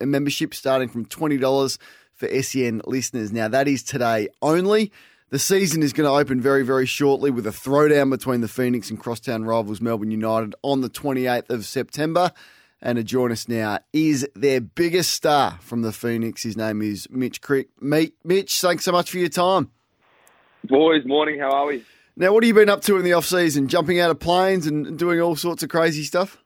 membership starting from $20 for SEN listeners. Now, that is today only. The season is going to open very, very shortly with a throwdown between the Phoenix and crosstown rivals Melbourne United on the 28th of September. And to join us now is their biggest star from the Phoenix. His name is Mitch Creek. Meet Mitch, thanks so much for your time. Boys, morning. How are we? Now, what have you been up to in the off season? Jumping out of planes and doing all sorts of crazy stuff?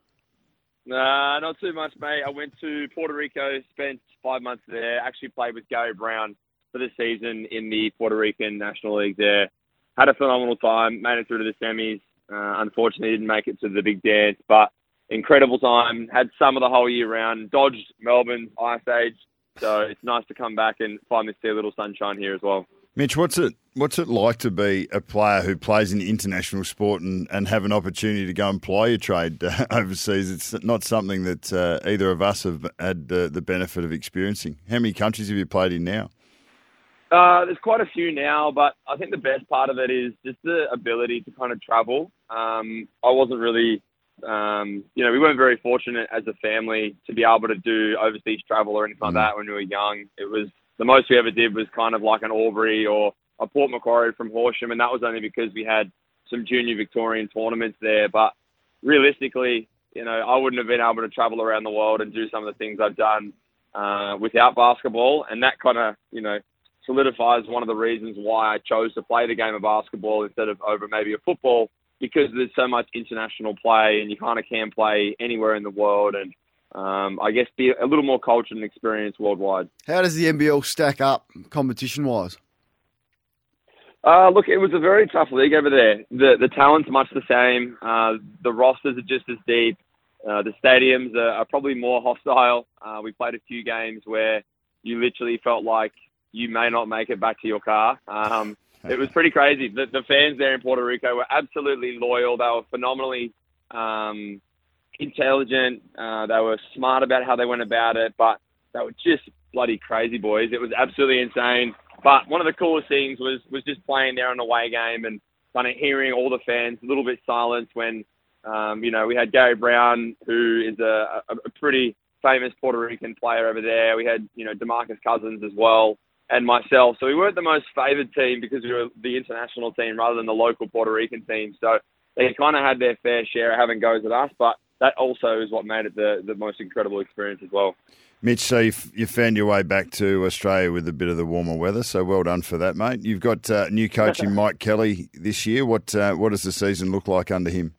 Nah, not too much, mate. I went to Puerto Rico, spent five months there. Actually played with Gary Browne for the season in the Puerto Rican National League there. Had a phenomenal time. Made it through to the semis. Uh, unfortunately, didn't make it to the big dance, but incredible time. Had summer the whole year round. Dodged Melbourne's ice age, so it's nice to come back and finally see a little sunshine here as well. Mitch, what's it what's it like to be a player who plays in international sport and, and have an opportunity to go and ply your trade uh, overseas? It's not something that uh, either of us have had uh, the benefit of experiencing. How many countries have you played in now? Uh, there's quite a few now, but I think the best part of it is just the ability to kind of travel. Um, I wasn't really, um, you know, we weren't very fortunate as a family to be able to do overseas travel or anything like that when we were young. It was the most we ever did was kind of like an Albury or a Port Macquarie from Horsham, and that was only because we had some junior Victorian tournaments there. But realistically, you know, I wouldn't have been able to travel around the world and do some of the things I've done uh, without basketball, and that kind of, you know, solidifies one of the reasons why I chose to play the game of basketball instead of over maybe a football because there's so much international play and you kind of can play anywhere in the world and um, I guess be a little more cultured and experienced worldwide. How does the NBL stack up competition wise? Uh, look, it was a very tough league over there. The the talent's much the same. Uh, the rosters are just as deep. Uh, the stadiums are, are probably more hostile. Uh, we played a few games where you literally felt like you may not make it back to your car. Um, it was pretty crazy. The, the fans there in Puerto Rico were absolutely loyal. They were phenomenally um, intelligent. Uh, they were smart about how they went about it, but they were just bloody crazy boys. It was absolutely insane. But one of the coolest things was was just playing there on the away game and kind of hearing all the fans a little bit silent when um, you know we had Gary Browne, who is a, a, a pretty famous Puerto Rican player over there. We had you know Demarcus Cousins as well and myself. So we weren't the most favoured team because we were the international team rather than the local Puerto Rican team. So they kind of had their fair share of having goes at us, but that also is what made it the, the most incredible experience as well. Mitch, so you, you found your way back to Australia with a bit of the warmer weather, so well done for that, mate. You've got uh, new coach in Mike Kelly this year. What uh, what does the season look like under him?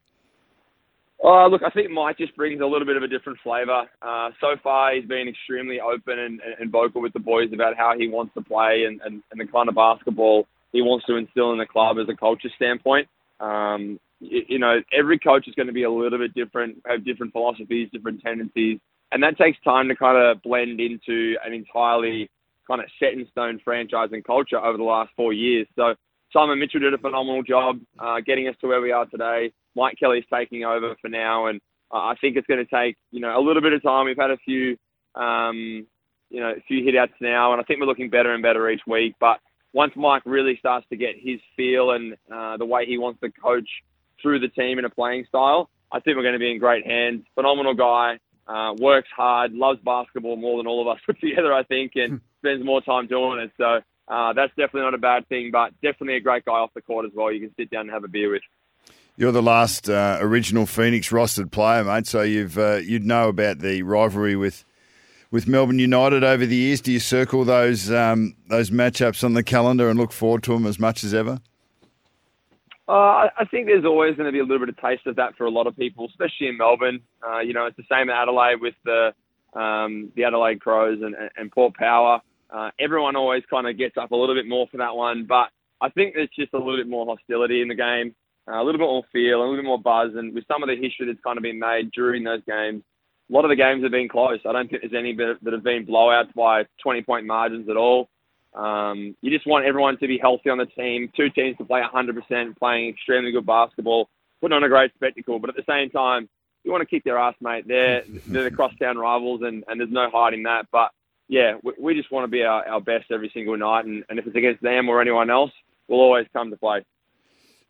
Oh, look, I think Mike just brings a little bit of a different flavour. Uh, so far, he's been extremely open and, and vocal with the boys about how he wants to play and, and, and the kind of basketball he wants to instill in the club as a culture standpoint. Um, you, know, every coach is going to be a little bit different, have different philosophies, different tendencies, and that takes time to kind of blend into an entirely kind of set in stone franchise and culture over the last four years. So Simon Mitchell did a phenomenal job uh, getting us to where we are today. Mike Kelly's taking over for now, and I think it's going to take you know a little bit of time. We've had a few um, you know a few hit outs now, and I think we're looking better and better each week. But once Mike really starts to get his feel and uh, the way he wants to coach through the team in a playing style, I think we're going to be in great hands. Phenomenal guy, uh, works hard, loves basketball more than all of us put together, I think, and spends more time doing it. So uh, that's definitely not a bad thing, but definitely a great guy off the court as well. You can sit down and have a beer with. You're the last uh, original Phoenix rostered player, mate. So you've uh, you'd know about the rivalry with with Melbourne United over the years. Do you circle those um, those matchups on the calendar and look forward to them as much as ever? Uh, I think there's always going to be a little bit of taste of that for a lot of people, especially in Melbourne. Uh, you know, it's the same in Adelaide with the um, the Adelaide Crows and, and Port Power. Uh, everyone always kind of gets up a little bit more for that one, but I think there's just a little bit more hostility in the game. uh, a little bit more feel, a little bit more buzz, and with some of the history that's kind of been made during those games, a lot of the games have been close. I don't think there's any that have been blowouts by 20 point margins at all. Um, you just want everyone to be healthy on the team, two teams to play 100%, playing extremely good basketball, putting on a great spectacle. But at the same time, you want to kick their ass, mate. They're, they're the crosstown rivals, and, and there's no hiding that. But yeah, we, we just want to be our, our best every single night. And, and if it's against them or anyone else, we'll always come to play.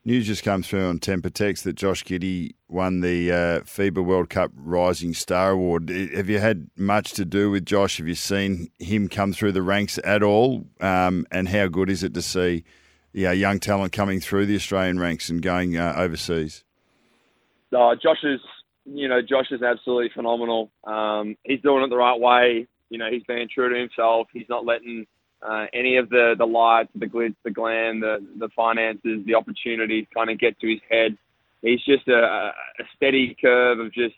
News just comes through on Temper Text that Josh Giddey won the uh, FIBA World Cup Rising Star Award. Have you had much to do with Josh? Have you seen him come through the ranks at all? Um, and how good is it to see yeah, young talent coming through the Australian ranks and going uh, overseas? Uh, Josh is, you know, Josh is absolutely phenomenal. Um, he's doing it the right way. You know, he's being true to himself. He's not letting uh, any of the the lights, the glitz, the glam, the the finances, the opportunities kind of get to his head. He's just a, a steady curve of just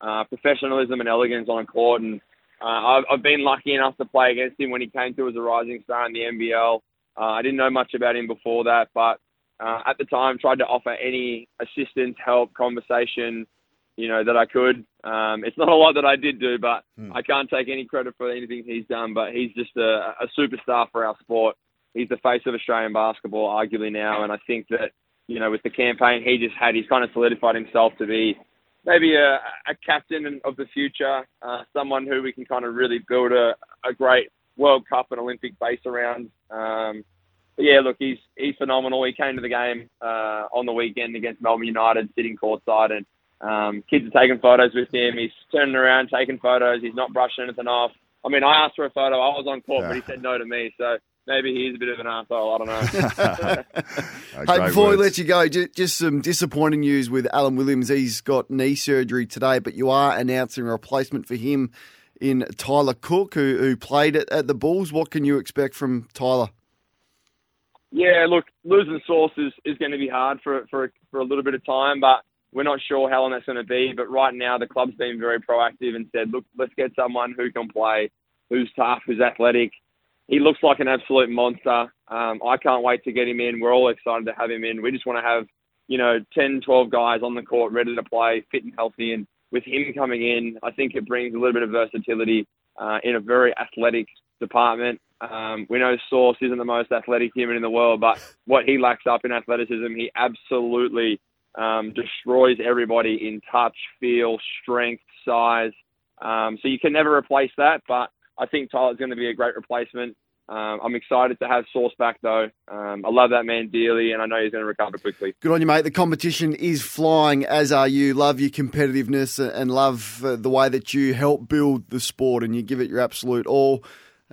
uh, professionalism and elegance on court. And uh, I've, I've been lucky enough to play against him when he came through as a rising star in the NBL. Uh, I didn't know much about him before that, but uh, at the time tried to offer any assistance, help, conversation, you know, that I could. Um, it's not a lot that I did do, but hmm. I can't take any credit for anything he's done. But he's just a, a superstar for our sport. He's the face of Australian basketball, arguably now, and I think that you know, with the campaign he just had, he's kind of solidified himself to be maybe a, a captain of the future, uh, someone who we can kind of really build a, a great World Cup and Olympic base around. Um, but yeah, look, he's he's phenomenal. He came to the game uh, on the weekend against Melbourne United, sitting courtside, and um, kids are taking photos with him. He's turning around, taking photos. He's not brushing anything off. I mean, I asked for a photo. I was on court, yeah. but he said no to me. So maybe he's a bit of an asshole. I don't know. hey, before words. we let you go, just, just, some disappointing news with Alan Williams. He's got knee surgery today, but you are announcing a replacement for him in Tyler Cook, who, who played at, at the Bulls. What can you expect from Tyler? Yeah, look, losing Sauce is, is going to be hard for for for a little bit of time, but we're not sure how long that's going to be, but right now the club's been very proactive and said, look, let's get someone who can play, who's tough, who's athletic. He looks like an absolute monster. Um, I can't wait to get him in. We're all excited to have him in. We just want to have, you know, 10, 12 guys on the court ready to play, fit and healthy. And with him coming in, I think it brings a little bit of versatility uh, in a very athletic department. Um, we know Sauce isn't the most athletic human in the world, but what he lacks up in athleticism, he absolutely um, destroys everybody in touch, feel, strength, size. Um, so you can never replace that, but I think Tyler's going to be a great replacement. Um, I'm excited to have Sauce back, though. Um, I love that man dearly, and I know he's going to recover quickly. Good on you, mate. The competition is flying, as are you. Love your competitiveness and love uh, the way that you help build the sport and you give it your absolute all.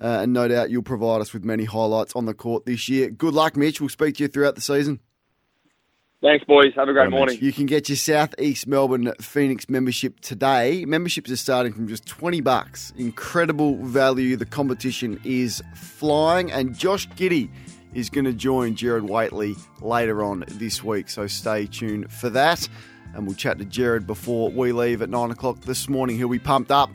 Uh, and no doubt you'll provide us with many highlights on the court this year. Good luck, Mitch. We'll speak to you throughout the season. Thanks, boys. Have a great morning. You can get your South East Melbourne Phoenix membership today. Memberships are starting from just 20 bucks. Incredible value. The competition is flying, and Josh Giddey is going to join Gerard Whateley later on this week. So stay tuned for that. And we'll chat to Gerard before we leave at 9 o'clock this morning. He'll be pumped up